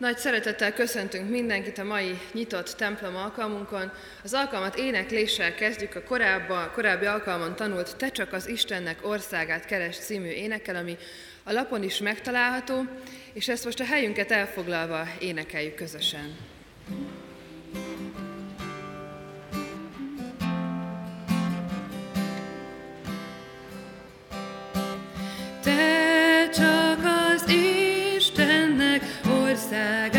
Nagy szeretettel köszöntünk mindenkit a mai nyitott templom alkalmunkon. Az alkalmat énekléssel kezdjük a korábba, korábbi alkalmon tanult Te csak az Istennek országát keres című énekel, ami a lapon is megtalálható, és ezt most a helyünket elfoglalva énekeljük közösen. sag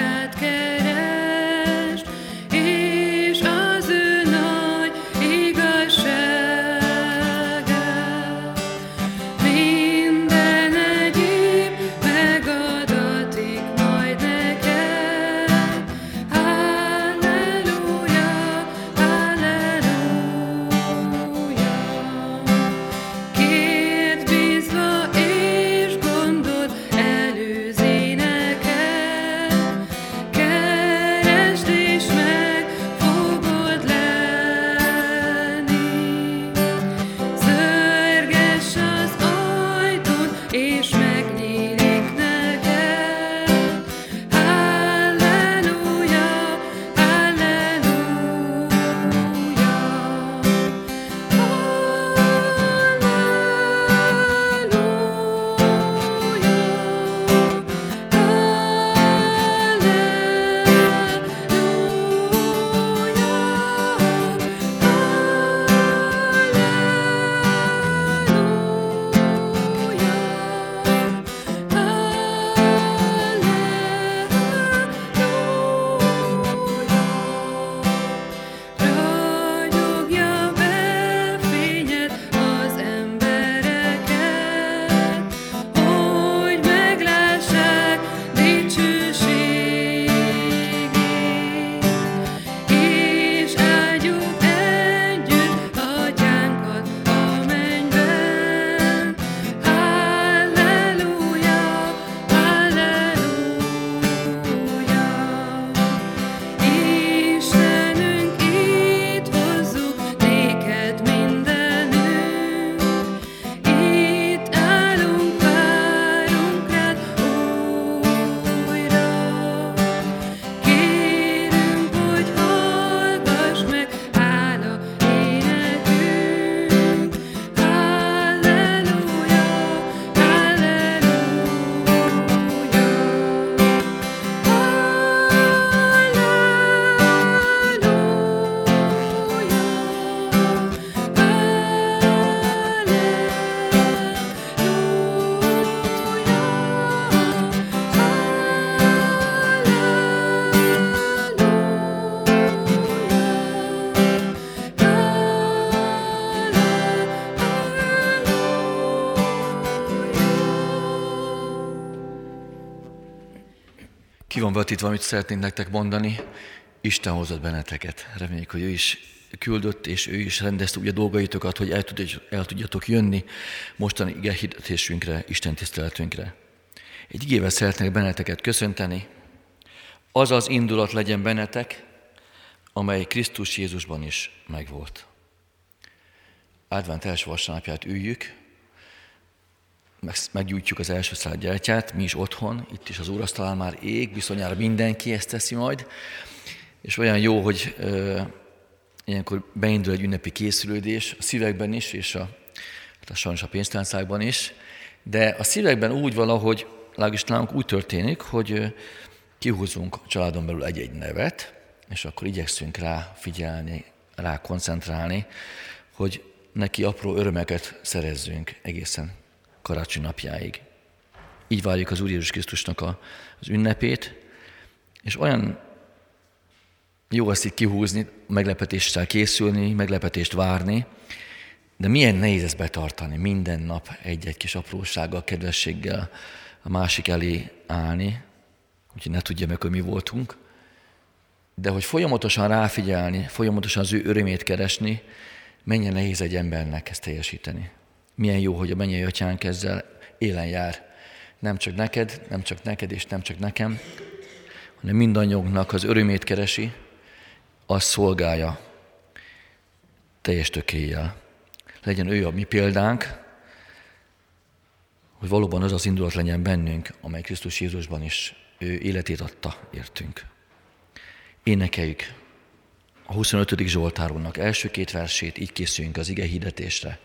vetítve, amit szeretnénk nektek mondani, Isten hozott benneteket. Reméljük, hogy ő is küldött, és ő is rendezte úgy a dolgaitokat, hogy el, tud, el tudjatok jönni mostani ige hirdetésünkre, Isten tiszteletünkre. Egy igével szeretnék benneteket köszönteni. Az az indulat legyen bennetek, amely Krisztus Jézusban is megvolt. Advent első vasárnapját üljük, meggyújtjuk az első száll gyertyát, mi is otthon, itt is az úrasztalán már ég, bizonyára mindenki ezt teszi majd, és olyan jó, hogy e, ilyenkor beindul egy ünnepi készülődés a szívekben is, és a, hát a sajnos a pénztárcákban is, de a szívekben úgy valahogy, legalábbis nálunk úgy történik, hogy kihúzunk a családon belül egy-egy nevet, és akkor igyekszünk rá figyelni, rá koncentrálni, hogy neki apró örömeket szerezzünk egészen karácsony napjáig. Így várjuk az Úr Jézus Krisztusnak a, az ünnepét, és olyan jó ezt itt kihúzni, meglepetéssel készülni, meglepetést várni, de milyen nehéz ezt betartani, minden nap egy-egy kis aprósággal, kedvességgel a másik elé állni, úgyhogy ne tudja meg, hogy mi voltunk, de hogy folyamatosan ráfigyelni, folyamatosan az ő örömét keresni, mennyire nehéz egy embernek ezt teljesíteni. Milyen jó, hogy a mennyei atyánk ezzel élen jár. Nem csak neked, nem csak neked és nem csak nekem, hanem mindannyiunknak az örömét keresi, azt szolgálja teljes tökéjel. Legyen ő a mi példánk, hogy valóban az az indulat legyen bennünk, amely Krisztus Jézusban is ő életét adta értünk. Énekeljük a 25. Zsoltárunknak első két versét, így készüljünk az ige hirdetésre.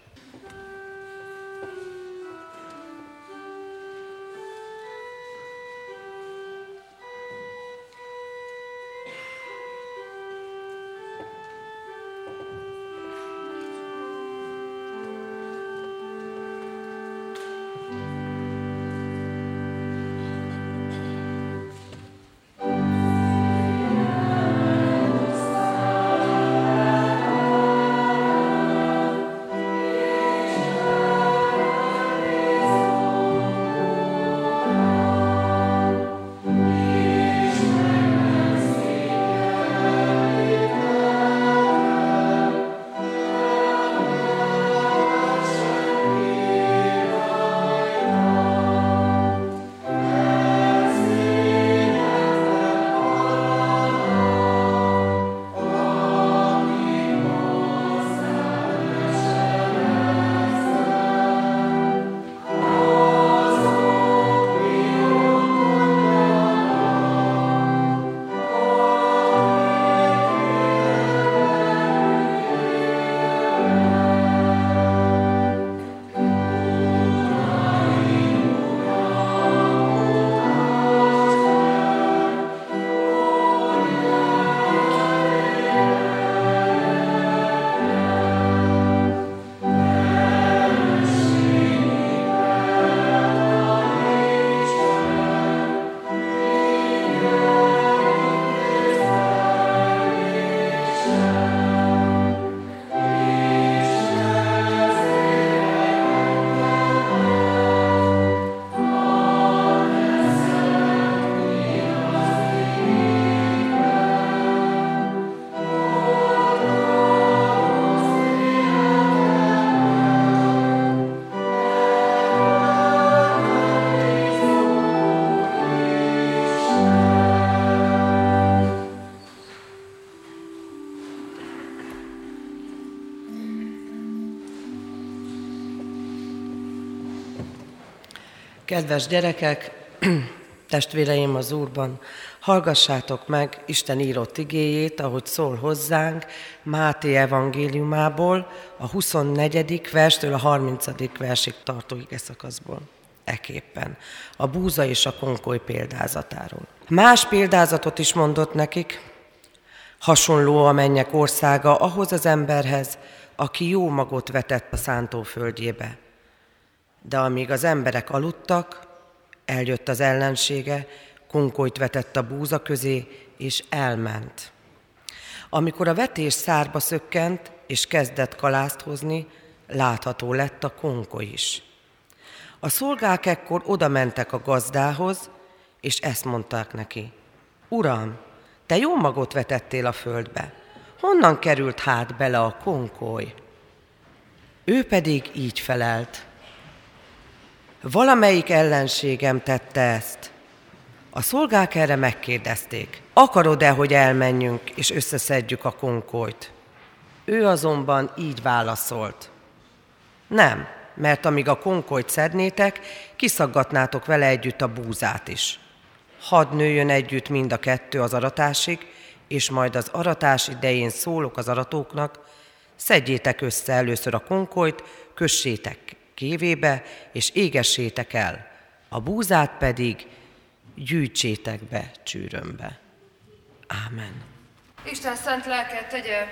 Kedves gyerekek, testvéreim az Úrban, hallgassátok meg Isten írott igéjét, ahogy szól hozzánk Máté evangéliumából, a 24. verstől a 30. versig tartó igeszakaszból. Eképpen, a búza és a konkoly példázatáról. Más példázatot is mondott nekik, hasonló a mennyek országa ahhoz az emberhez, aki jó magot vetett a szántóföldjébe de amíg az emberek aludtak, eljött az ellensége, konkolyt vetett a búza közé, és elment. Amikor a vetés szárba szökkent, és kezdett kalászt hozni, látható lett a konkoly is. A szolgák ekkor oda mentek a gazdához, és ezt mondták neki. Uram, te jó magot vetettél a földbe. Honnan került hát bele a konkoly? Ő pedig így felelt. Valamelyik ellenségem tette ezt. A szolgák erre megkérdezték, akarod-e, hogy elmenjünk és összeszedjük a konkolyt? Ő azonban így válaszolt. Nem, mert amíg a konkolyt szednétek, kiszaggatnátok vele együtt a búzát is. Hadd nőjön együtt mind a kettő az aratásig, és majd az aratás idején szólok az aratóknak, szedjétek össze először a konkolyt, kössétek kévébe, és égessétek el, a búzát pedig gyűjtsétek be csűrömbe. Ámen. Isten szent lelket tegye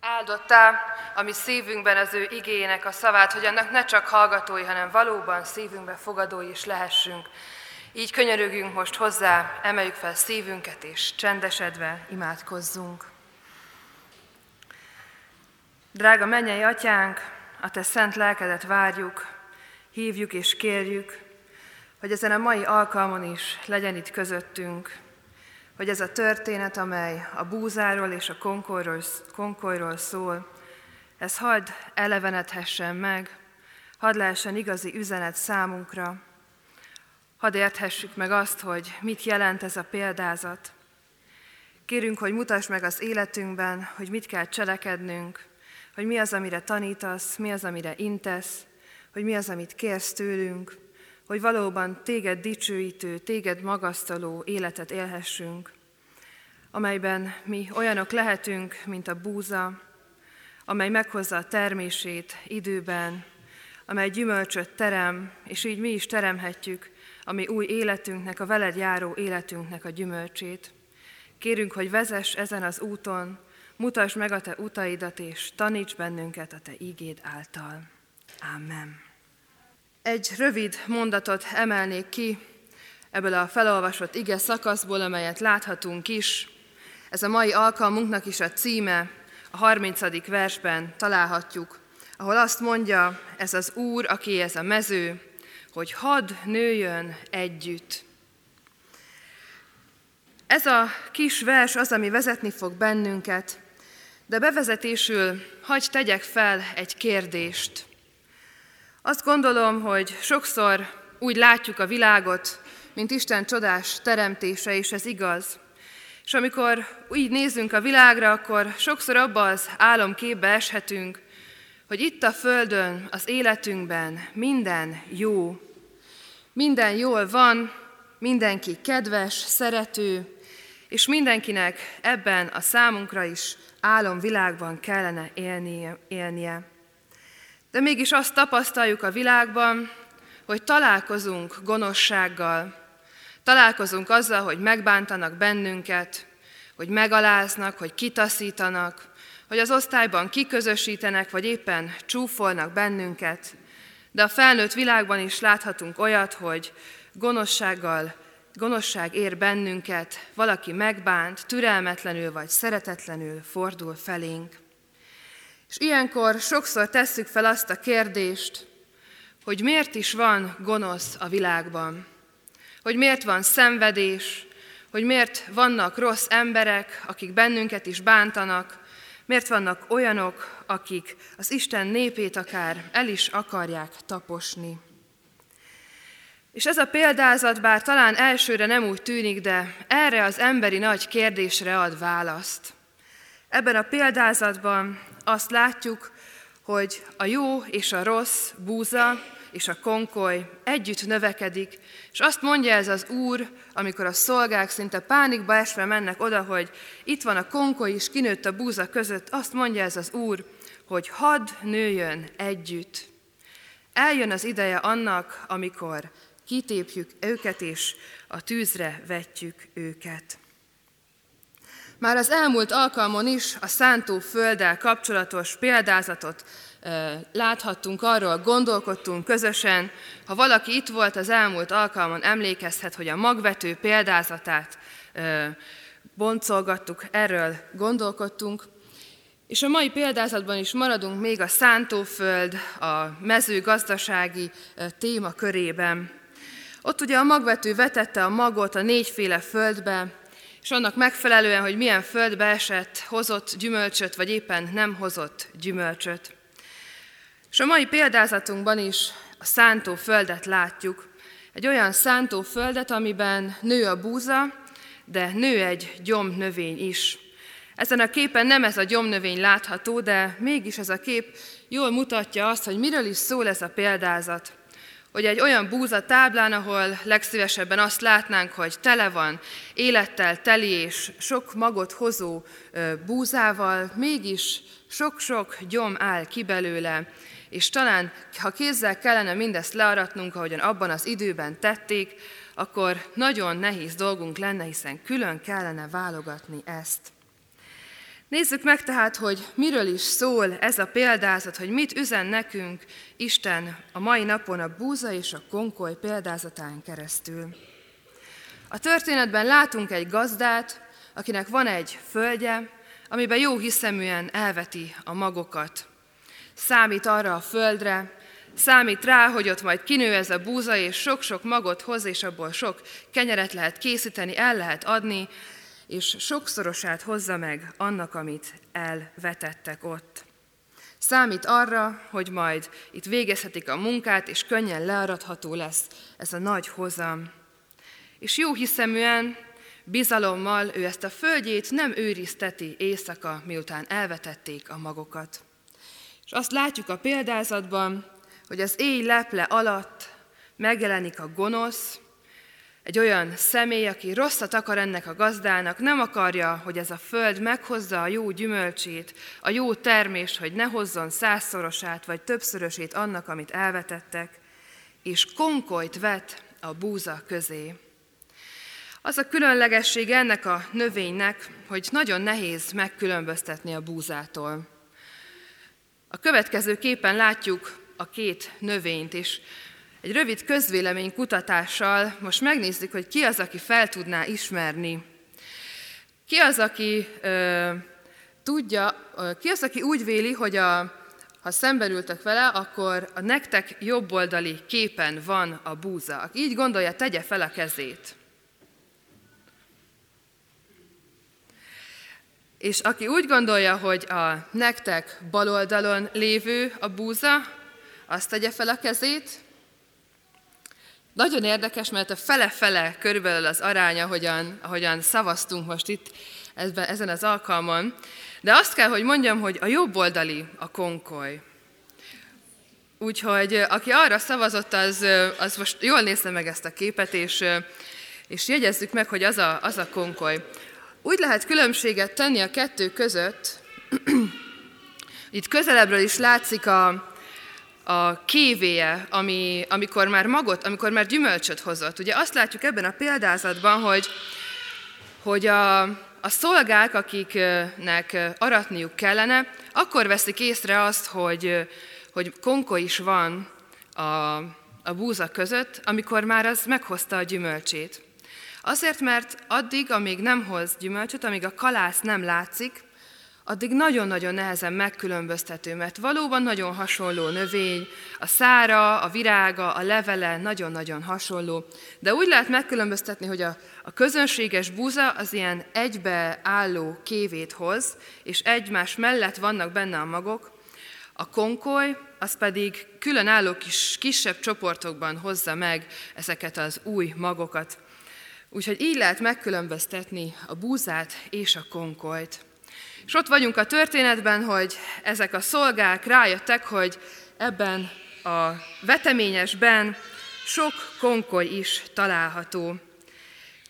áldottá, ami szívünkben az ő igényének a szavát, hogy annak ne csak hallgatói, hanem valóban szívünkbe fogadói is lehessünk. Így könyörögünk most hozzá, emeljük fel szívünket, és csendesedve imádkozzunk. Drága mennyei atyánk, a Te szent lelkedet várjuk, hívjuk és kérjük, hogy ezen a mai alkalmon is legyen itt közöttünk, hogy ez a történet, amely a búzáról és a konkolyról, konkolyról szól, ez hadd elevenedhessen meg, hadd lehessen igazi üzenet számunkra, hadd érthessük meg azt, hogy mit jelent ez a példázat. Kérünk, hogy mutass meg az életünkben, hogy mit kell cselekednünk, hogy mi az, amire tanítasz, mi az, amire intesz, hogy mi az, amit kérsz tőlünk, hogy valóban téged dicsőítő, téged magasztaló életet élhessünk, amelyben mi olyanok lehetünk, mint a búza, amely meghozza a termését időben, amely gyümölcsöt terem, és így mi is teremhetjük a mi új életünknek, a veled járó életünknek a gyümölcsét. Kérünk, hogy vezess ezen az úton, mutasd meg a te utaidat, és taníts bennünket a te ígéd által. Amen. Egy rövid mondatot emelnék ki ebből a felolvasott ige szakaszból, amelyet láthatunk is. Ez a mai alkalmunknak is a címe, a 30. versben találhatjuk, ahol azt mondja ez az Úr, aki ez a mező, hogy hadd nőjön együtt. Ez a kis vers az, ami vezetni fog bennünket, de bevezetésül hagy tegyek fel egy kérdést. Azt gondolom, hogy sokszor úgy látjuk a világot, mint Isten csodás teremtése, és ez igaz. És amikor így nézünk a világra, akkor sokszor abba az álomképbe eshetünk, hogy itt a Földön, az életünkben minden jó. Minden jól van, mindenki kedves, szerető, és mindenkinek ebben a számunkra is álomvilágban kellene élnie. élnie. De mégis azt tapasztaljuk a világban, hogy találkozunk gonoszsággal, találkozunk azzal, hogy megbántanak bennünket, hogy megaláznak, hogy kitaszítanak, hogy az osztályban kiközösítenek, vagy éppen csúfolnak bennünket. De a felnőtt világban is láthatunk olyat, hogy gonoszsággal, gonoszság ér bennünket, valaki megbánt, türelmetlenül vagy szeretetlenül fordul felénk. És ilyenkor sokszor tesszük fel azt a kérdést, hogy miért is van gonosz a világban, hogy miért van szenvedés, hogy miért vannak rossz emberek, akik bennünket is bántanak, miért vannak olyanok, akik az Isten népét akár el is akarják taposni. És ez a példázat, bár talán elsőre nem úgy tűnik, de erre az emberi nagy kérdésre ad választ. Ebben a példázatban azt látjuk, hogy a jó és a rossz búza és a konkoly együtt növekedik, és azt mondja ez az úr, amikor a szolgák szinte pánikba esve mennek oda, hogy itt van a konkoly is, kinőtt a búza között, azt mondja ez az úr, hogy hadd nőjön együtt. Eljön az ideje annak, amikor kitépjük őket, és a tűzre vetjük őket. Már az elmúlt alkalmon is a szántó földdel kapcsolatos példázatot láthattunk arról, gondolkodtunk közösen. Ha valaki itt volt az elmúlt alkalmon, emlékezhet, hogy a magvető példázatát boncolgattuk, erről gondolkodtunk. És a mai példázatban is maradunk még a szántóföld, a mezőgazdasági téma körében. Ott ugye a magvető vetette a magot a négyféle földbe, és annak megfelelően, hogy milyen földbe esett, hozott gyümölcsöt, vagy éppen nem hozott gyümölcsöt. És a mai példázatunkban is a szántó földet látjuk. Egy olyan szántó földet, amiben nő a búza, de nő egy gyomnövény is. Ezen a képen nem ez a gyomnövény látható, de mégis ez a kép jól mutatja azt, hogy miről is szól ez a példázat hogy egy olyan búza táblán, ahol legszívesebben azt látnánk, hogy tele van élettel teli és sok magot hozó búzával, mégis sok-sok gyom áll ki belőle, és talán, ha kézzel kellene mindezt learatnunk, ahogyan abban az időben tették, akkor nagyon nehéz dolgunk lenne, hiszen külön kellene válogatni ezt. Nézzük meg tehát, hogy miről is szól ez a példázat, hogy mit üzen nekünk Isten a mai napon a búza és a konkoly példázatán keresztül. A történetben látunk egy gazdát, akinek van egy földje, amiben jó hiszeműen elveti a magokat. Számít arra a földre, számít rá, hogy ott majd kinő ez a búza, és sok-sok magot hoz, és abból sok kenyeret lehet készíteni, el lehet adni, és sokszorosát hozza meg annak, amit elvetettek ott. Számít arra, hogy majd itt végezhetik a munkát, és könnyen learadható lesz ez a nagy hozam. És jó hiszeműen, bizalommal ő ezt a földjét nem őrizteti éjszaka, miután elvetették a magokat. És azt látjuk a példázatban, hogy az éj leple alatt megjelenik a gonosz, egy olyan személy, aki rosszat akar ennek a gazdának, nem akarja, hogy ez a föld meghozza a jó gyümölcsét, a jó termést, hogy ne hozzon százszorosát vagy többszörösét annak, amit elvetettek, és konkolyt vet a búza közé. Az a különlegesség ennek a növénynek, hogy nagyon nehéz megkülönböztetni a búzától. A következő képen látjuk a két növényt, és egy rövid közvélemény kutatással most megnézzük, hogy ki az, aki fel tudná ismerni. Ki az, aki ö, tudja, ö, ki az, aki úgy véli, hogy a, ha szembeültek vele, akkor a nektek jobboldali képen van a búza. Aki így gondolja, tegye fel a kezét. És aki úgy gondolja, hogy a nektek baloldalon lévő a búza, azt tegye fel a kezét. Nagyon érdekes, mert a fele-fele körülbelül az aránya, ahogyan, ahogyan szavaztunk most itt ezben, ezen az alkalmon. De azt kell, hogy mondjam, hogy a jobb oldali a konkoly. Úgyhogy aki arra szavazott, az, az most jól nézze meg ezt a képet, és, és jegyezzük meg, hogy az a, az a konkoly. Úgy lehet különbséget tenni a kettő között, itt közelebbről is látszik a, a kévéje, ami, amikor már magot, amikor már gyümölcsöt hozott. Ugye azt látjuk ebben a példázatban, hogy, hogy a, a szolgák, akiknek aratniuk kellene, akkor veszik észre azt, hogy, hogy konko is van a, a búza között, amikor már az meghozta a gyümölcsét. Azért, mert addig, amíg nem hoz gyümölcsöt, amíg a kalász nem látszik, addig nagyon-nagyon nehezen megkülönböztető, mert valóban nagyon hasonló növény, a szára, a virága, a levele nagyon-nagyon hasonló, de úgy lehet megkülönböztetni, hogy a, a közönséges búza az ilyen egybe álló kévét hoz, és egymás mellett vannak benne a magok, a konkoly az pedig különálló kis, kisebb csoportokban hozza meg ezeket az új magokat. Úgyhogy így lehet megkülönböztetni a búzát és a konkolyt. És ott vagyunk a történetben, hogy ezek a szolgák rájöttek, hogy ebben a veteményesben sok konkoly is található.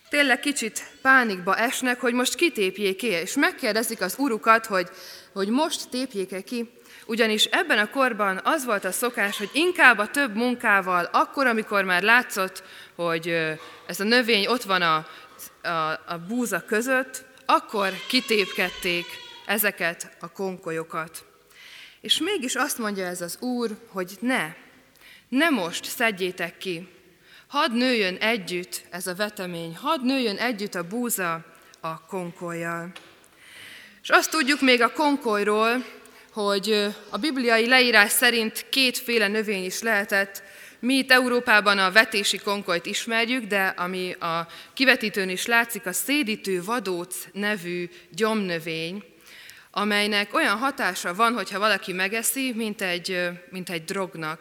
Tényleg kicsit pánikba esnek, hogy most kitépjék ki, és megkérdezik az urukat, hogy, hogy most tépjék-e ki, ugyanis ebben a korban az volt a szokás, hogy inkább a több munkával, akkor, amikor már látszott, hogy ez a növény ott van a, a, a búza között, akkor kitépkedték ezeket a konkolyokat. És mégis azt mondja ez az Úr, hogy ne, ne most szedjétek ki, hadd nőjön együtt ez a vetemény, hadd nőjön együtt a búza a konkolyjal. És azt tudjuk még a konkolyról, hogy a bibliai leírás szerint kétféle növény is lehetett. Mi itt Európában a vetési konkolyt ismerjük, de ami a kivetítőn is látszik, a szédítő vadóc nevű gyomnövény, amelynek olyan hatása van, hogyha valaki megeszi, mint egy, mint egy drognak.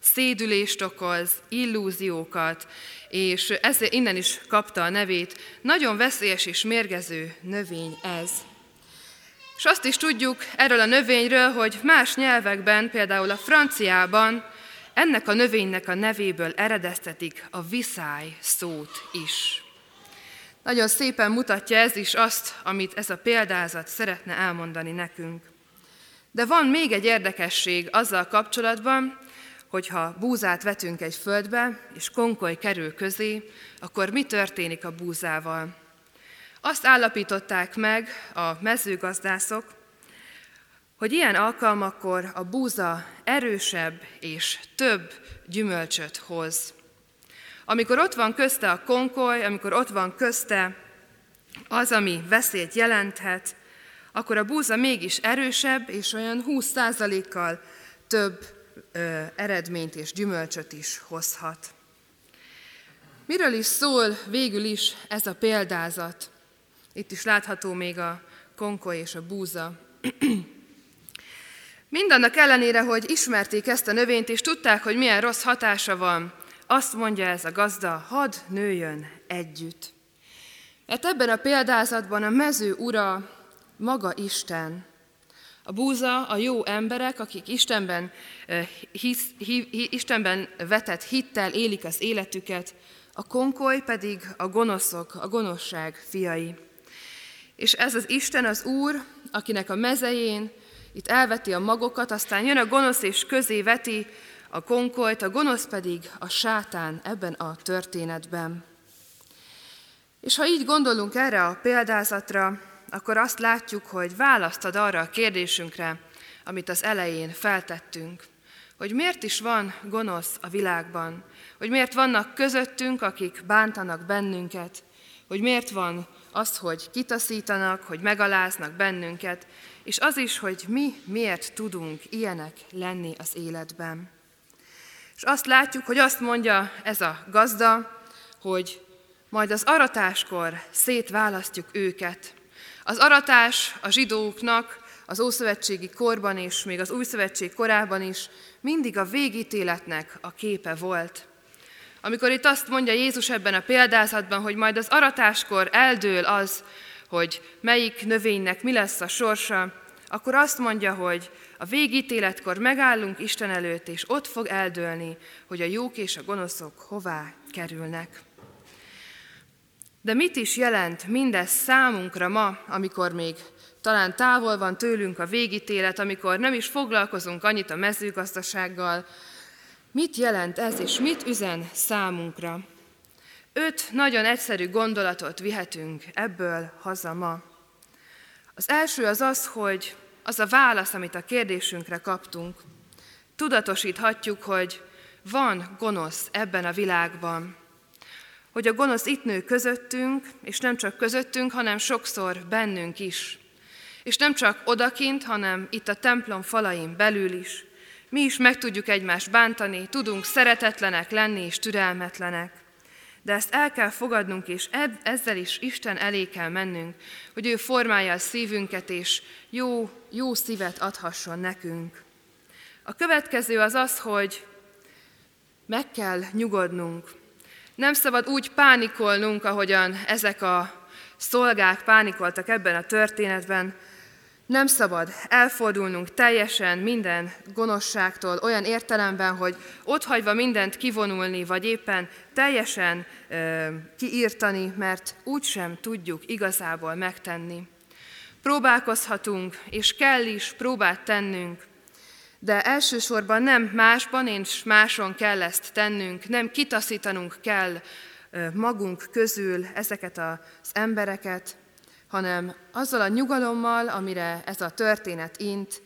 Szédülést okoz, illúziókat, és ezért innen is kapta a nevét. Nagyon veszélyes és mérgező növény ez. És azt is tudjuk erről a növényről, hogy más nyelvekben, például a franciában, ennek a növénynek a nevéből eredeztetik a viszály szót is. Nagyon szépen mutatja ez is azt, amit ez a példázat szeretne elmondani nekünk. De van még egy érdekesség azzal kapcsolatban, hogyha búzát vetünk egy földbe, és konkoly kerül közé, akkor mi történik a búzával? Azt állapították meg a mezőgazdászok, hogy ilyen alkalmakkor a búza erősebb és több gyümölcsöt hoz. Amikor ott van közte a konkoly, amikor ott van közte az, ami veszélyt jelenthet, akkor a búza mégis erősebb, és olyan 20%-kal több ö, eredményt és gyümölcsöt is hozhat. Miről is szól végül is ez a példázat? Itt is látható még a konkoly és a búza. Mindannak ellenére, hogy ismerték ezt a növényt, és tudták, hogy milyen rossz hatása van, azt mondja ez a gazda, hadd nőjön együtt. Mert ebben a példázatban a mező ura maga Isten, A búza a jó emberek, akik Istenben, hisz, hi, Istenben vetett hittel élik az életüket, a konkoly pedig a gonoszok, a gonoszság fiai. És ez az Isten az Úr, akinek a mezején itt elveti a magokat, aztán jön a gonosz és közé veti a konkolyt, a gonosz pedig a sátán ebben a történetben. És ha így gondolunk erre a példázatra, akkor azt látjuk, hogy választad arra a kérdésünkre, amit az elején feltettünk, hogy miért is van gonosz a világban, hogy miért vannak közöttünk, akik bántanak bennünket, hogy miért van az, hogy kitaszítanak, hogy megaláznak bennünket, és az is, hogy mi miért tudunk ilyenek lenni az életben. És azt látjuk, hogy azt mondja ez a gazda, hogy majd az aratáskor szétválasztjuk őket. Az aratás a zsidóknak az Ószövetségi korban és még az Új Szövetség korában is mindig a végítéletnek a képe volt. Amikor itt azt mondja Jézus ebben a példázatban, hogy majd az aratáskor eldől az, hogy melyik növénynek mi lesz a sorsa, akkor azt mondja, hogy a végítéletkor megállunk Isten előtt, és ott fog eldőlni, hogy a jók és a gonoszok hová kerülnek. De mit is jelent mindez számunkra ma, amikor még talán távol van tőlünk a végítélet, amikor nem is foglalkozunk annyit a mezőgazdasággal, Mit jelent ez, és mit üzen számunkra? Öt nagyon egyszerű gondolatot vihetünk ebből haza ma. Az első az az, hogy az a válasz, amit a kérdésünkre kaptunk, tudatosíthatjuk, hogy van gonosz ebben a világban. Hogy a gonosz itt nő közöttünk, és nem csak közöttünk, hanem sokszor bennünk is. És nem csak odakint, hanem itt a templom falain belül is. Mi is meg tudjuk egymást bántani, tudunk szeretetlenek lenni és türelmetlenek. De ezt el kell fogadnunk, és ezzel is Isten elé kell mennünk, hogy ő formálja a szívünket, és jó, jó szívet adhasson nekünk. A következő az az, hogy meg kell nyugodnunk. Nem szabad úgy pánikolnunk, ahogyan ezek a szolgák pánikoltak ebben a történetben, nem szabad elfordulnunk teljesen minden gonoszságtól, olyan értelemben, hogy otthagyva mindent kivonulni, vagy éppen teljesen ö, kiírtani, mert úgysem tudjuk igazából megtenni. Próbálkozhatunk, és kell is próbát tennünk, de elsősorban nem másban és máson kell ezt tennünk, nem kitaszítanunk kell magunk közül ezeket az embereket, hanem azzal a nyugalommal, amire ez a történet int,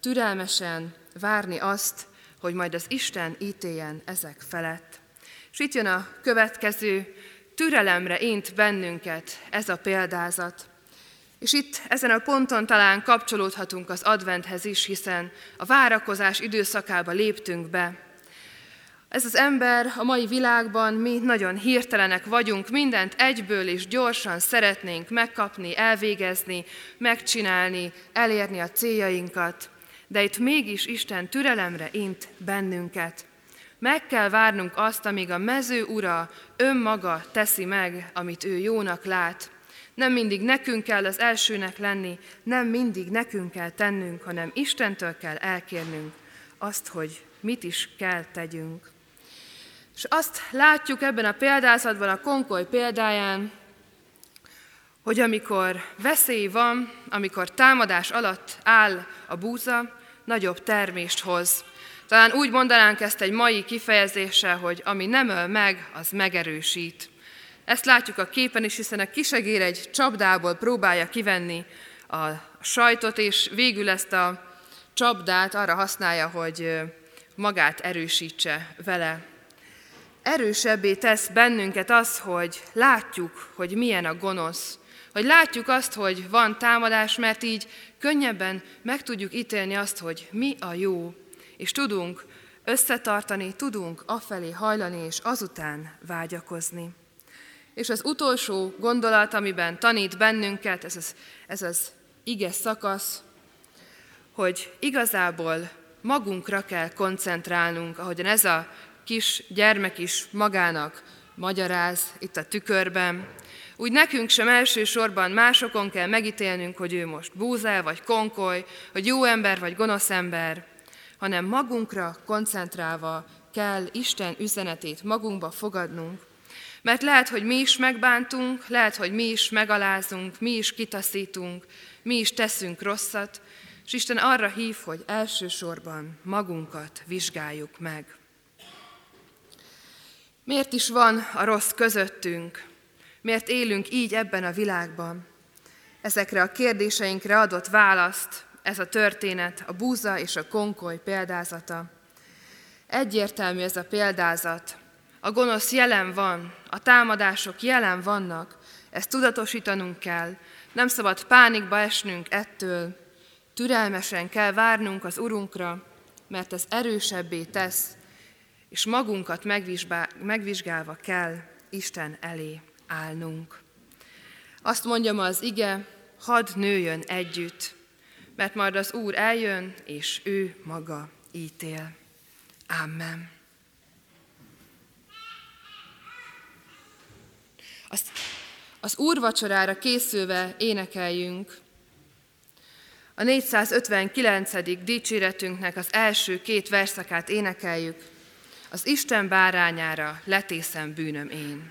türelmesen várni azt, hogy majd az Isten ítéljen ezek felett. És itt jön a következő, türelemre int bennünket ez a példázat. És itt ezen a ponton talán kapcsolódhatunk az adventhez is, hiszen a várakozás időszakába léptünk be. Ez az ember a mai világban, mi nagyon hirtelenek vagyunk, mindent egyből és gyorsan szeretnénk megkapni, elvégezni, megcsinálni, elérni a céljainkat. De itt mégis Isten türelemre int bennünket. Meg kell várnunk azt, amíg a mező ura önmaga teszi meg, amit ő jónak lát. Nem mindig nekünk kell az elsőnek lenni, nem mindig nekünk kell tennünk, hanem Istentől kell elkérnünk azt, hogy mit is kell tegyünk. És azt látjuk ebben a példázatban, a konkoly példáján, hogy amikor veszély van, amikor támadás alatt áll a búza, nagyobb termést hoz. Talán úgy mondanánk ezt egy mai kifejezéssel, hogy ami nem öl meg, az megerősít. Ezt látjuk a képen is, hiszen a kisegér egy csapdából próbálja kivenni a sajtot, és végül ezt a csapdát arra használja, hogy magát erősítse vele erősebbé tesz bennünket az, hogy látjuk, hogy milyen a gonosz, hogy látjuk azt, hogy van támadás, mert így könnyebben meg tudjuk ítélni azt, hogy mi a jó, és tudunk összetartani, tudunk afelé hajlani, és azután vágyakozni. És az utolsó gondolat, amiben tanít bennünket, ez az, ez az ige szakasz, hogy igazából magunkra kell koncentrálnunk, ahogyan ez a kis gyermek is magának magyaráz itt a tükörben, Úgy nekünk sem elsősorban másokon kell megítélnünk, hogy ő most búzel vagy konkoly, hogy jó ember vagy gonosz ember, hanem magunkra koncentrálva kell Isten üzenetét magunkba fogadnunk. Mert lehet, hogy mi is megbántunk, lehet, hogy mi is megalázunk, mi is kitaszítunk, mi is teszünk rosszat, és Isten arra hív, hogy elsősorban magunkat vizsgáljuk meg. Miért is van a rossz közöttünk? Miért élünk így ebben a világban? Ezekre a kérdéseinkre adott választ ez a történet, a búza és a konkoly példázata. Egyértelmű ez a példázat. A gonosz jelen van, a támadások jelen vannak, ezt tudatosítanunk kell, nem szabad pánikba esnünk ettől, türelmesen kell várnunk az Urunkra, mert ez erősebbé tesz, és magunkat megvizsgálva kell Isten elé állnunk. Azt mondja ma az ige, hadd nőjön együtt, mert majd az Úr eljön, és ő maga ítél. Amen. Az, az Úr vacsorára készülve énekeljünk. A 459. dicséretünknek az első két verszakát énekeljük. Az Isten bárányára letészem bűnöm én.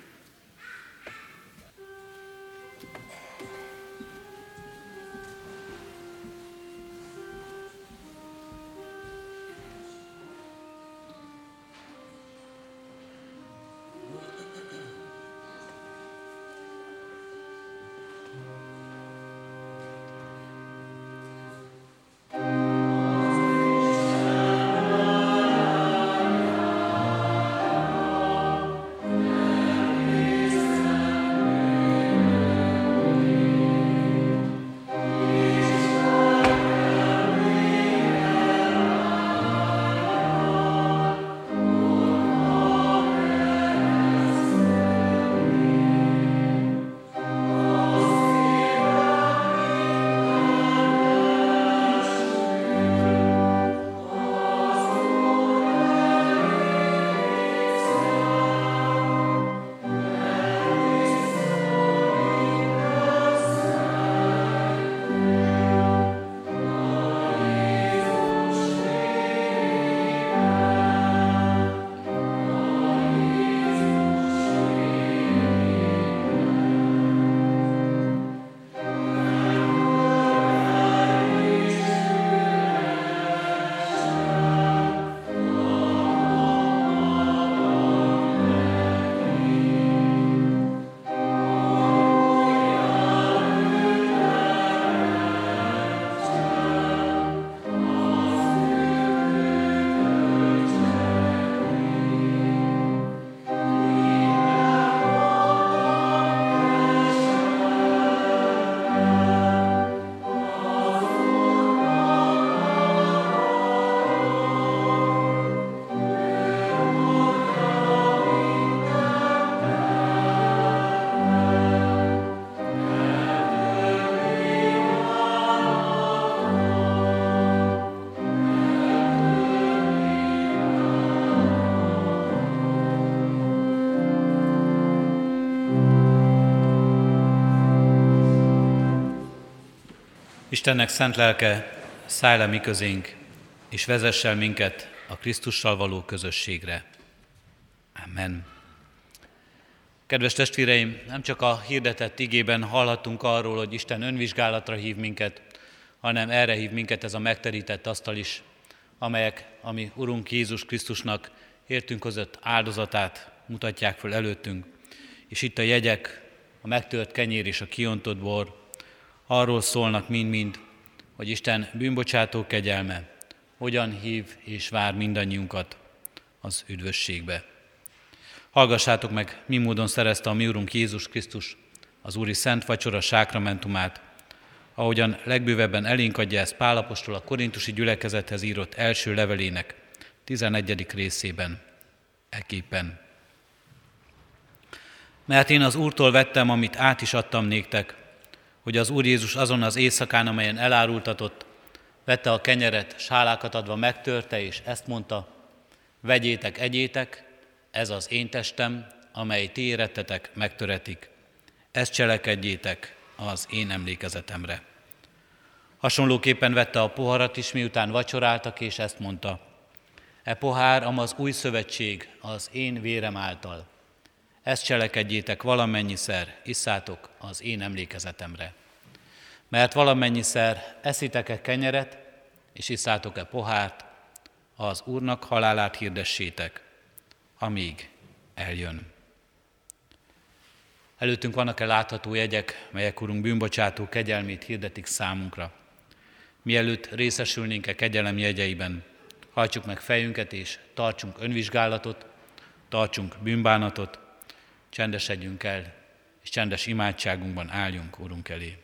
Istennek szent lelke, szállj le mi közénk, és vezessel minket a Krisztussal való közösségre. Amen. Kedves testvéreim, nem csak a hirdetett igében hallhatunk arról, hogy Isten önvizsgálatra hív minket, hanem erre hív minket ez a megterített asztal is, amelyek, ami Urunk Jézus Krisztusnak értünk hozott áldozatát mutatják föl előttünk. És itt a jegyek, a megtört kenyér és a kiontott bor, arról szólnak mind-mind, hogy Isten bűnbocsátó kegyelme hogyan hív és vár mindannyiunkat az üdvösségbe. Hallgassátok meg, mi módon szerezte a mi Úrunk Jézus Krisztus az Úri Szent Vacsora sákramentumát, ahogyan legbővebben elénk adja ezt Pálapostól a korintusi gyülekezethez írott első levelének 11. részében, eképpen. Mert én az Úrtól vettem, amit át is adtam néktek, hogy az Úr Jézus azon az éjszakán, amelyen elárultatott, vette a kenyeret, sálákat adva megtörte, és ezt mondta, vegyétek, egyétek, ez az én testem, amely ti érettetek, megtöretik. ezt cselekedjétek az én emlékezetemre. Hasonlóképpen vette a poharat is, miután vacsoráltak, és ezt mondta. E pohár, amaz új szövetség az én vérem által. Ezt cselekedjétek valamennyiszer, isszátok az én emlékezetemre. Mert valamennyiszer eszitek-e kenyeret, és isszátok-e pohárt, az Úrnak halálát hirdessétek, amíg eljön. Előttünk vannak-e látható jegyek, melyek Urunk bűnbocsátó kegyelmét hirdetik számunkra. Mielőtt részesülnénk-e kegyelem jegyeiben, hajtsuk meg fejünket és tartsunk önvizsgálatot, tartsunk bűnbánatot, csendesedjünk el, és csendes imádságunkban álljunk Urunk elé.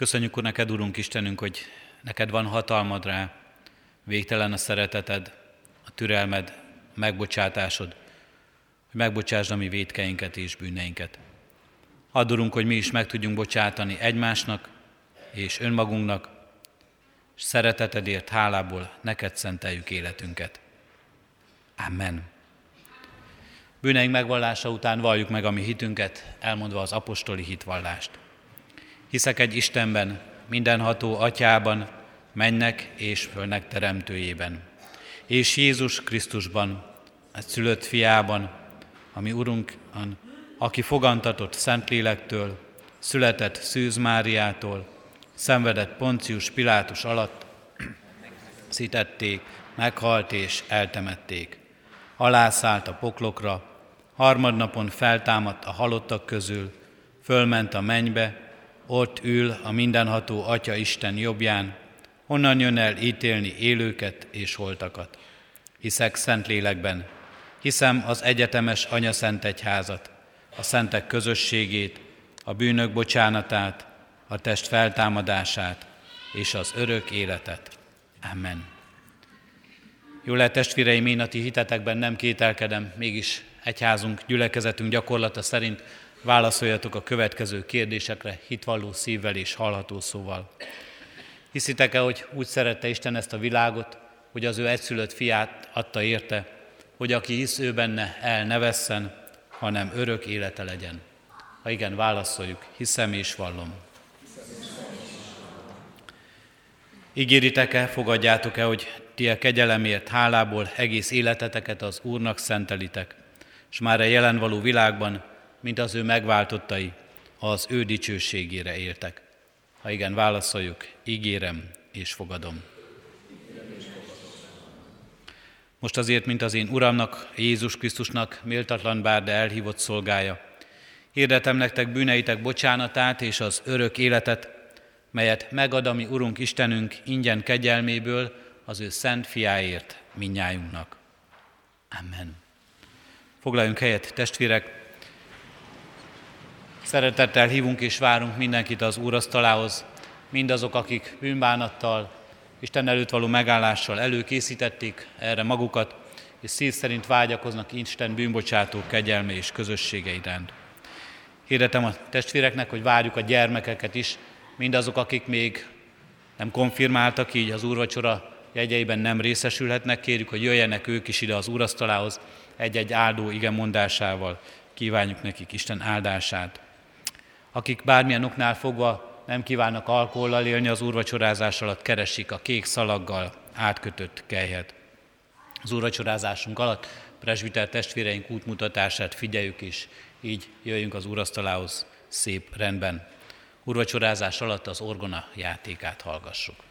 Köszönjük, Úr, neked, Urunk Istenünk, hogy neked van hatalmad rá, végtelen a szereteted, a türelmed, a megbocsátásod, hogy megbocsásd a mi védkeinket és bűneinket. Add, hogy mi is meg tudjunk bocsátani egymásnak és önmagunknak, és szeretetedért hálából neked szenteljük életünket. Amen. Bűneink megvallása után valljuk meg a mi hitünket, elmondva az apostoli hitvallást. Hiszek egy Istenben, mindenható atyában, mennek és fölnek teremtőjében, és Jézus Krisztusban, a szülött fiában, ami Urunk, aki fogantatott Szentlélektől, született Szűz Máriától, szenvedett Poncius Pilátus alatt, szitették, meghalt és eltemették. Alászállt a poklokra, harmadnapon feltámadt a halottak közül, fölment a mennybe, ott ül a mindenható Atya Isten jobbján, onnan jön el ítélni élőket és holtakat. Hiszek szent lélekben, hiszem az egyetemes Anya Szent Egyházat, a szentek közösségét, a bűnök bocsánatát, a test feltámadását és az örök életet. Amen. Jó lehet testvéreim, én a ti hitetekben nem kételkedem, mégis egyházunk, gyülekezetünk gyakorlata szerint Válaszoljatok a következő kérdésekre hitvalló szívvel és hallható szóval. Hiszitek-e, hogy úgy szerette Isten ezt a világot, hogy az ő egyszülött fiát adta érte, hogy aki hisz ő benne, el ne vesszen, hanem örök élete legyen? Ha igen, válaszoljuk, hiszem és vallom. Ígéritek-e, fogadjátok-e, hogy ti a kegyelemért, hálából egész életeteket az Úrnak szentelitek, és már a jelen való világban mint az ő megváltottai, az ő dicsőségére éltek. Ha igen, válaszoljuk, ígérem és fogadom. Most azért, mint az én Uramnak, Jézus Krisztusnak méltatlan bár, de elhívott szolgája, hirdetem nektek bűneitek bocsánatát és az örök életet, melyet megad a mi Urunk Istenünk ingyen kegyelméből az ő szent fiáért minnyájunknak. Amen. Foglaljunk helyet, testvérek, Szeretettel hívunk és várunk mindenkit az úrasztalához, mindazok, akik bűnbánattal, Isten előtt való megállással előkészítették erre magukat, és szív szerint vágyakoznak Isten bűnbocsátó kegyelme és közössége iránt. Hirdetem a testvéreknek, hogy várjuk a gyermekeket is, mindazok, akik még nem konfirmáltak, így az úrvacsora jegyeiben nem részesülhetnek, kérjük, hogy jöjjenek ők is ide az úrasztalához egy-egy áldó ige mondásával. Kívánjuk nekik Isten áldását akik bármilyen oknál fogva nem kívánnak alkohollal élni az úrvacsorázás alatt, keresik a kék szalaggal átkötött kelyhet. Az úrvacsorázásunk alatt presbiter testvéreink útmutatását figyeljük, és így jöjjünk az úrasztalához szép rendben. Urvacsorázás alatt az orgona játékát hallgassuk.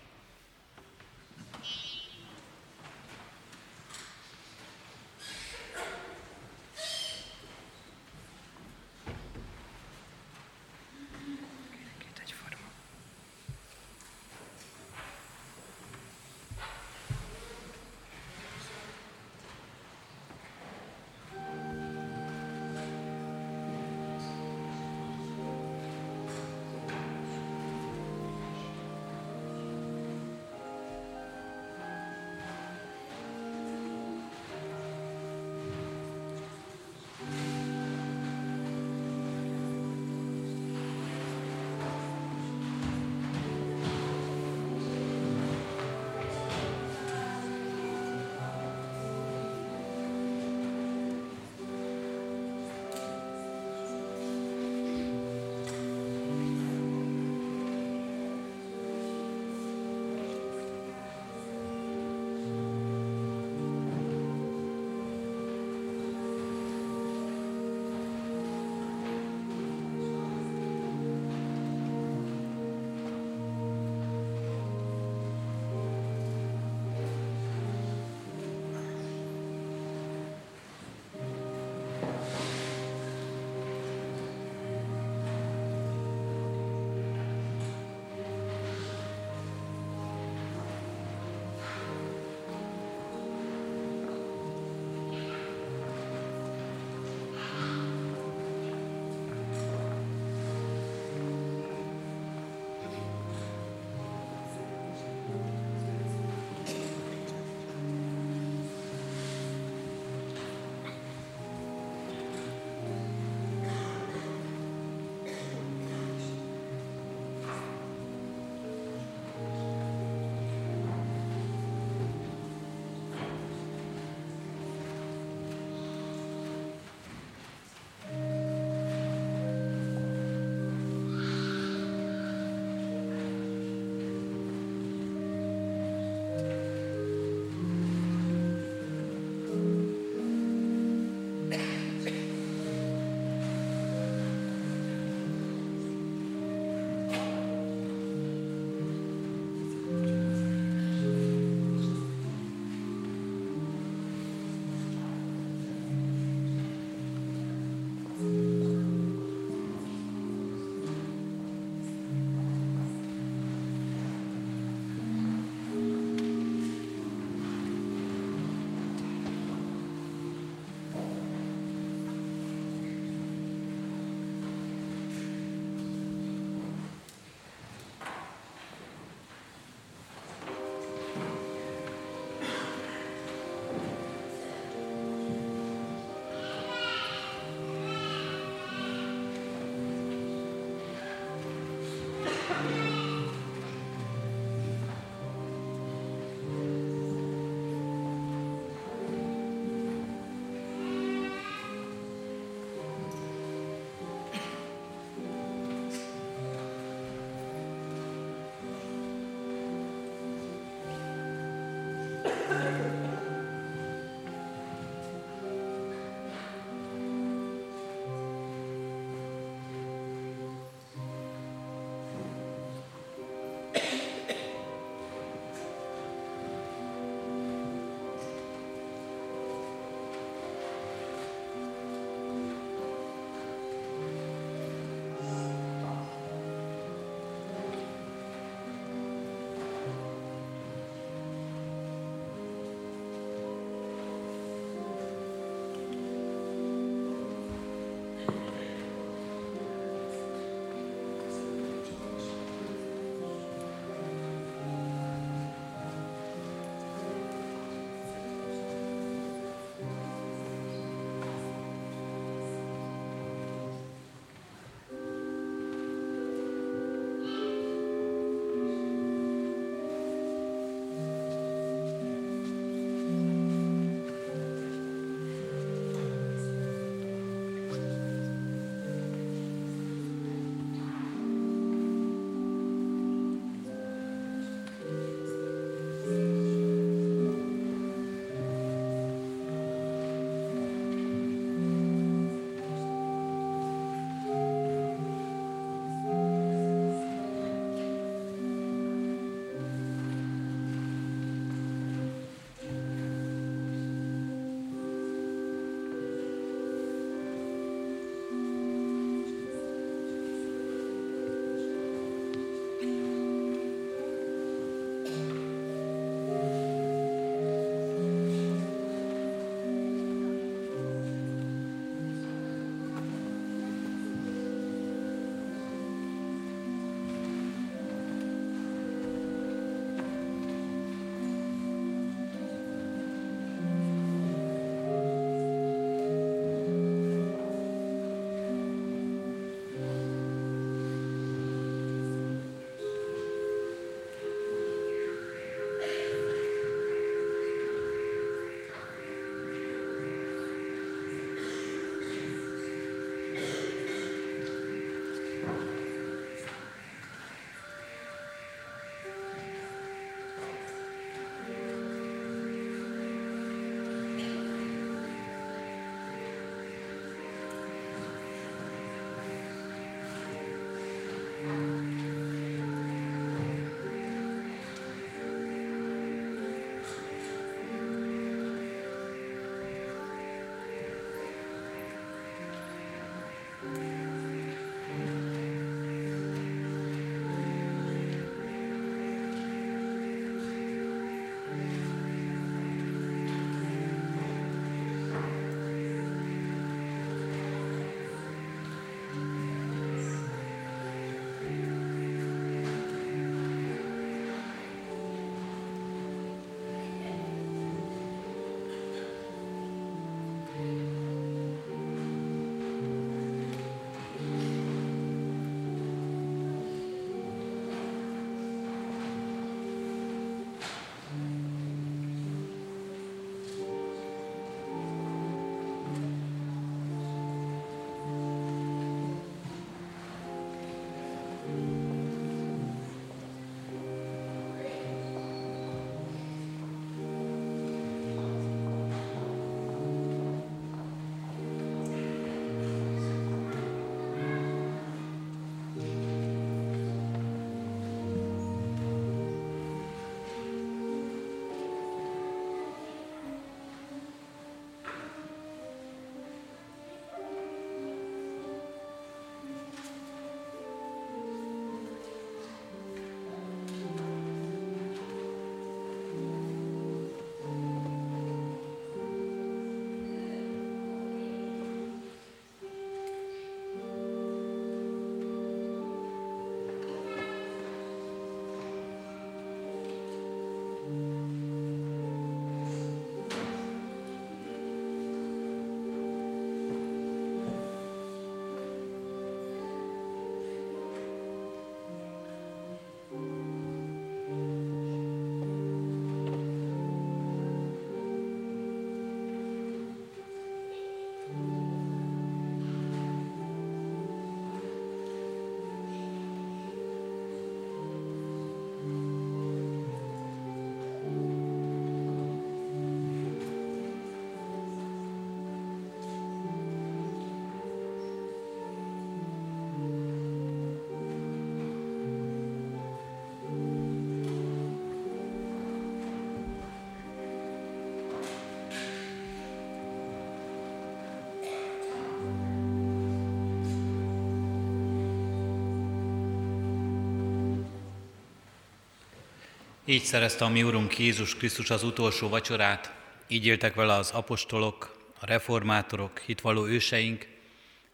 Így szerezte a mi Urunk Jézus Krisztus az utolsó vacsorát, így éltek vele az apostolok, a reformátorok, hitvaló őseink,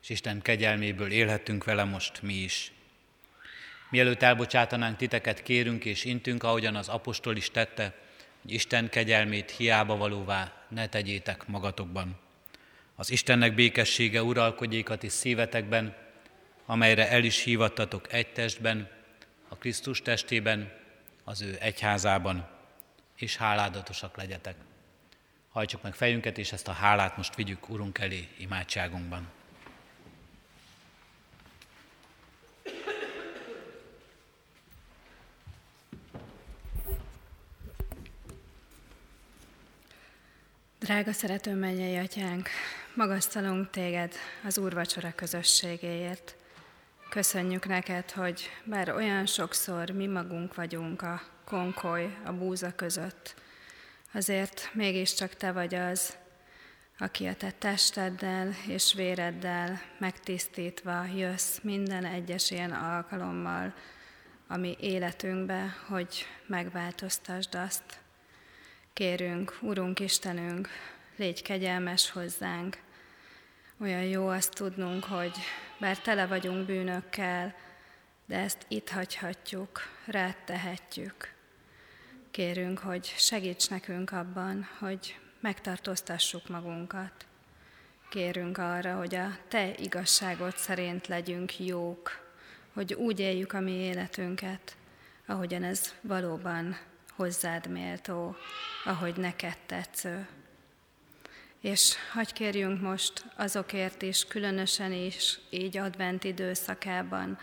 és Isten kegyelméből élhettünk vele most mi is. Mielőtt elbocsátanánk titeket, kérünk és intünk, ahogyan az apostol is tette, hogy Isten kegyelmét hiába valóvá ne tegyétek magatokban. Az Istennek békessége uralkodjék a ti szívetekben, amelyre el is hívattatok egy testben, a Krisztus testében, az ő egyházában, és háládatosak legyetek. Hajtsuk meg fejünket, és ezt a hálát most vigyük Urunk elé imádságunkban. Drága szerető mennyei atyánk, magasztalunk téged az úrvacsora közösségéért. Köszönjük neked, hogy bár olyan sokszor mi magunk vagyunk a konkoly, a búza között, azért mégiscsak te vagy az, aki a te testeddel és véreddel megtisztítva jössz minden egyes ilyen alkalommal a mi életünkbe, hogy megváltoztasd azt. Kérünk, Urunk Istenünk, légy kegyelmes hozzánk. Olyan jó azt tudnunk, hogy bár tele vagyunk bűnökkel, de ezt itt hagyhatjuk, rád tehetjük. Kérünk, hogy segíts nekünk abban, hogy megtartóztassuk magunkat. Kérünk arra, hogy a Te igazságod szerint legyünk jók, hogy úgy éljük a mi életünket, ahogyan ez valóban hozzád méltó, ahogy neked tetsző. És hagy kérjünk most azokért is, különösen is így advent időszakában,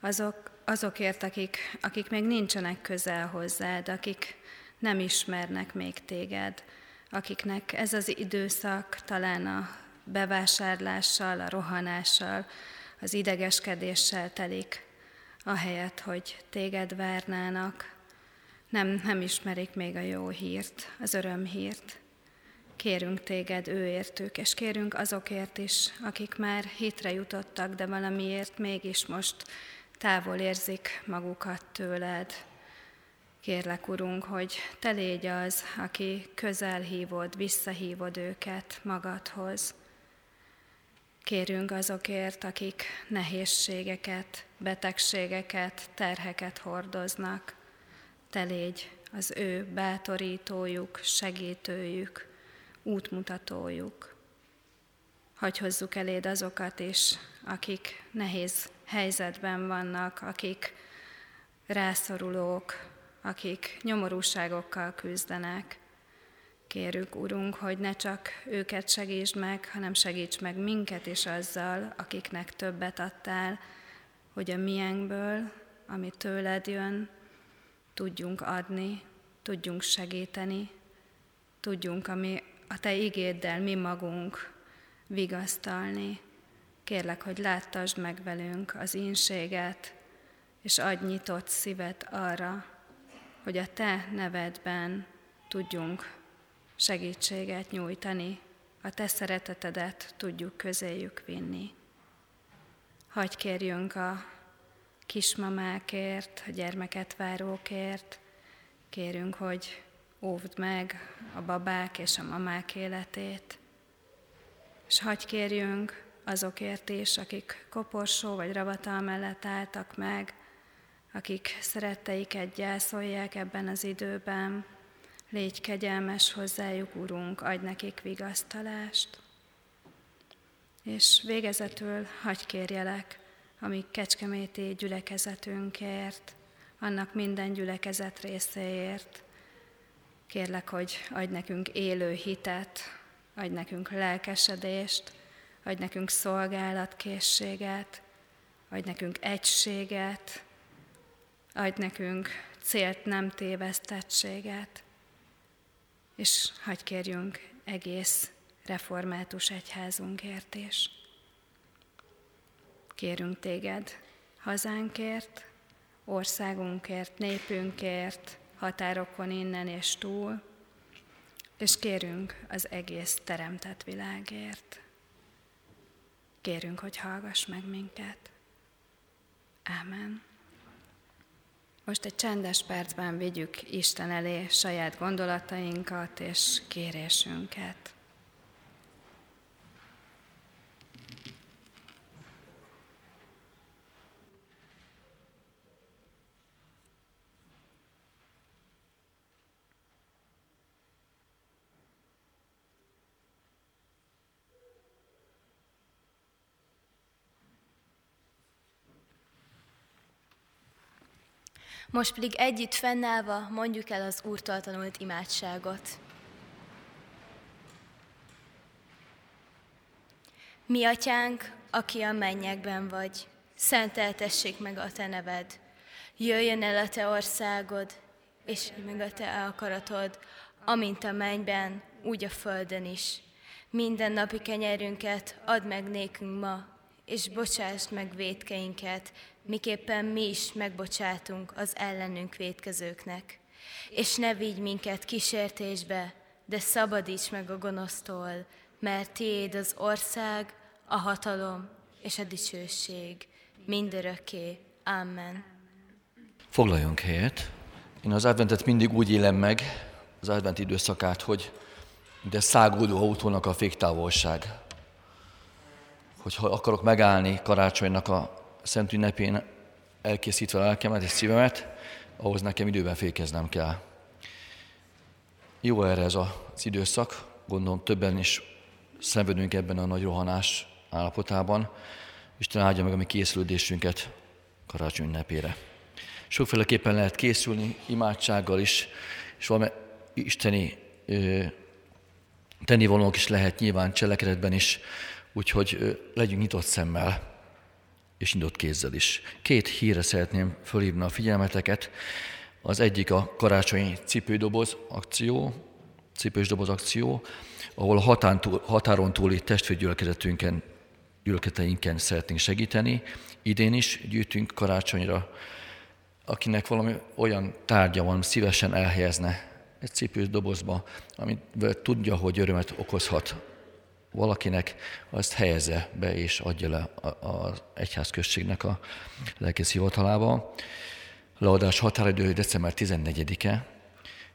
azok, azokért, akik, akik még nincsenek közel hozzád, akik nem ismernek még téged, akiknek ez az időszak talán a bevásárlással, a rohanással, az idegeskedéssel telik, ahelyett, hogy téged várnának, nem, nem ismerik még a jó hírt, az örömhírt. Kérünk téged őértük, és kérünk azokért is, akik már hitre jutottak, de valamiért mégis most távol érzik magukat tőled. Kérlek, Urunk, hogy Te légy az, aki közel hívod, visszahívod őket magadhoz. Kérünk azokért, akik nehézségeket, betegségeket, terheket hordoznak. Te légy az ő bátorítójuk, segítőjük, útmutatójuk. Hagy hozzuk eléd azokat is, akik nehéz helyzetben vannak, akik rászorulók, akik nyomorúságokkal küzdenek. Kérjük, Urunk, hogy ne csak őket segítsd meg, hanem segíts meg minket is azzal, akiknek többet adtál, hogy a miénkből, ami tőled jön, tudjunk adni, tudjunk segíteni, tudjunk ami a Te igéddel mi magunk vigasztalni. Kérlek, hogy láttasd meg velünk az ínséget, és adj nyitott szívet arra, hogy a Te nevedben tudjunk segítséget nyújtani, a Te szeretetedet tudjuk közéjük vinni. Hagy kérjünk a kismamákért, a gyermeket várókért, kérünk, hogy óvd meg a babák és a mamák életét, és hagy kérjünk azokért is, akik koporsó vagy ravatal mellett álltak meg, akik szeretteiket gyászolják ebben az időben, légy kegyelmes hozzájuk, Urunk, adj nekik vigasztalást. És végezetül hagy kérjelek, ami kecskeméti gyülekezetünkért, annak minden gyülekezet részéért. Kérlek, hogy adj nekünk élő hitet, adj nekünk lelkesedést, adj nekünk szolgálatkészséget, adj nekünk egységet, adj nekünk célt nem tévesztettséget, és hagy kérjünk egész református egyházunkért is. Kérünk téged hazánkért, országunkért, népünkért, határokon innen és túl, és kérünk az egész teremtett világért. Kérünk, hogy hallgass meg minket. Ámen. Most egy csendes percben vigyük Isten elé saját gondolatainkat és kérésünket. Most pedig együtt fennállva mondjuk el az Úrtól tanult imádságot. Mi atyánk, aki a mennyekben vagy, szenteltessék meg a te neved. Jöjjön el a te országod, és meg a te akaratod, amint a mennyben, úgy a földön is. Minden napi kenyerünket add meg nékünk ma, és bocsásd meg védkeinket, miképpen mi is megbocsátunk az ellenünk védkezőknek. És ne vigy minket kísértésbe, de szabadíts meg a gonosztól, mert tiéd az ország, a hatalom és a dicsőség mindörökké. Amen. Foglaljunk helyet. Én az adventet mindig úgy élem meg, az advent időszakát, hogy de szágódó autónak a féktávolság. Hogyha akarok megállni karácsonynak a szent ünnepén elkészítve lelkemet és szívemet, ahhoz nekem időben fékeznem kell. Jó erre ez az időszak, gondolom többen is szenvedünk ebben a nagy rohanás állapotában. Isten áldja meg a mi készülődésünket karácsony ünnepére. Sokféleképpen lehet készülni, imádsággal is, és valami isteni ö, tennivalók is lehet nyilván cselekedetben is, úgyhogy ö, legyünk nyitott szemmel és nyitott kézzel is. Két hírre szeretném fölhívni a figyelmeteket. Az egyik a karácsonyi cipődoboz akció, cipős doboz akció, ahol a hatán túl, határon túli testvérgyülekezetünken gyülekezeteinken szeretnénk segíteni. Idén is gyűjtünk karácsonyra, akinek valami olyan tárgya van, szívesen elhelyezne egy cipős dobozba, amit tudja, hogy örömet okozhat valakinek, azt helyezze be és adja le az egyházközségnek a lelkész hivatalába. Leadás határidő december 14-e.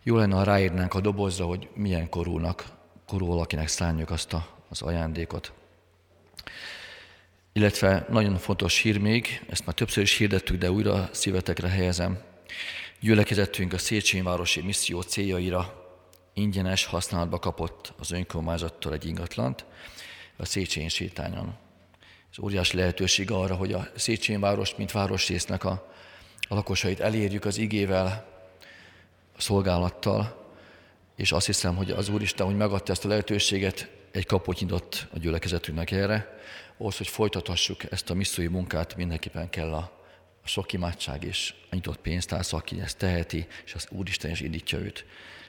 Jó lenne, ha ráírnánk a dobozra, hogy milyen korúnak, korú valakinek szánjuk azt a, az ajándékot. Illetve nagyon fontos hír még, ezt már többször is hirdettük, de újra szívetekre helyezem. Gyülekezettünk a Széchenyi Városi Misszió céljaira ingyenes használatba kapott az önkormányzattól egy ingatlant a Széchenyi sétányon. Ez óriási lehetőség arra, hogy a Széchenyi város, mint városrésznek a, a lakosait elérjük az igével, a szolgálattal, és azt hiszem, hogy az Úristen, hogy megadta ezt a lehetőséget, egy kaput nyitott a gyülekezetünknek erre, ahhoz, hogy folytathassuk ezt a missziói munkát, mindenképpen kell a, a sok imádság és a nyitott pénztárca, aki ezt teheti, és az Úristen is indítja őt.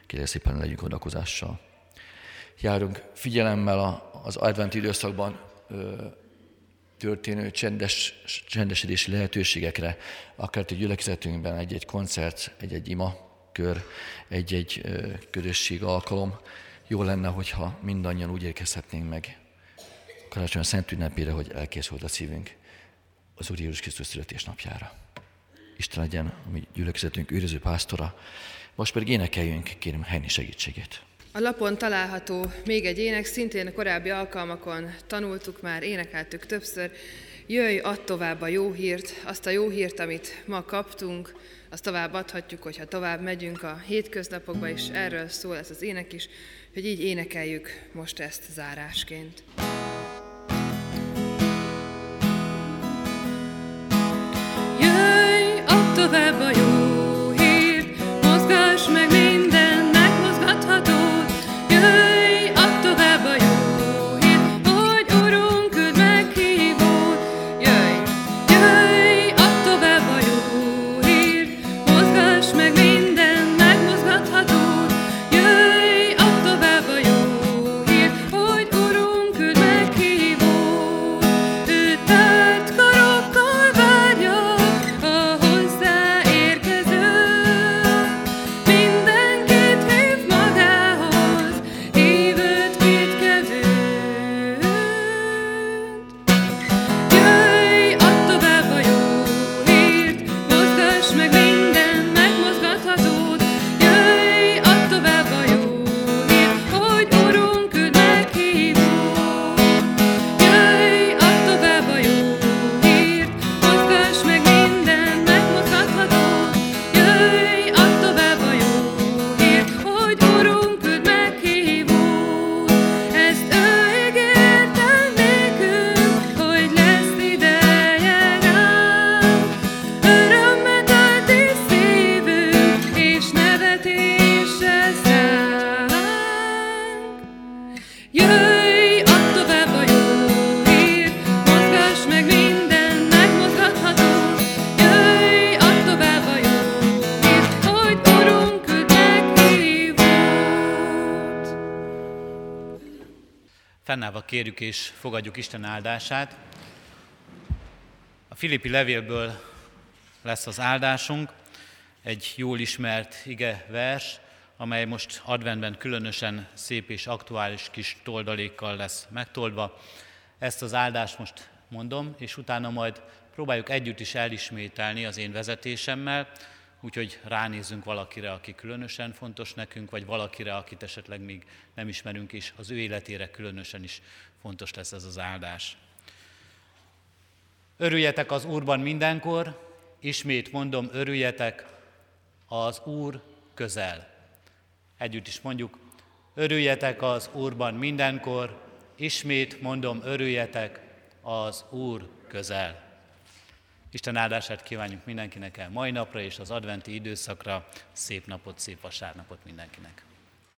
Kérlek szépen legyünk adakozással. Járunk figyelemmel az advent időszakban történő csendes, csendesedési lehetőségekre, akár a gyülekezetünkben egy-egy koncert, egy-egy ima kör, egy-egy közösség alkalom. Jó lenne, hogyha mindannyian úgy érkezhetnénk meg karácsony a Szent ünnepére, hogy elkészült a szívünk az Úr Jézus Krisztus születésnapjára. Isten legyen a mi gyülekezetünk őriző pásztora, most pedig énekeljünk, kérem helyni segítségét. A lapon található még egy ének, szintén korábbi alkalmakon tanultuk már, énekeltük többször. Jöjj, add tovább a jó hírt, azt a jó hírt, amit ma kaptunk, azt tovább adhatjuk, hogyha tovább megyünk a hétköznapokba, és erről szól ez az ének is, hogy így énekeljük most ezt zárásként. Jöjj, add tovább a jó kérjük és fogadjuk Isten áldását. A Filippi levélből lesz az áldásunk, egy jól ismert ige vers, amely most adventben különösen szép és aktuális kis toldalékkal lesz megtoldva. Ezt az áldást most mondom, és utána majd próbáljuk együtt is elismételni az én vezetésemmel, úgyhogy ránézzünk valakire, aki különösen fontos nekünk, vagy valakire, akit esetleg még nem ismerünk, és az ő életére különösen is fontos lesz ez az áldás. Örüljetek az Úrban mindenkor, ismét mondom, örüljetek, az Úr közel. Együtt is mondjuk, örüljetek az Úrban mindenkor, ismét mondom, örüljetek, az Úr közel. Isten áldását kívánjuk mindenkinek el mai napra és az adventi időszakra. Szép napot, szép vasárnapot mindenkinek.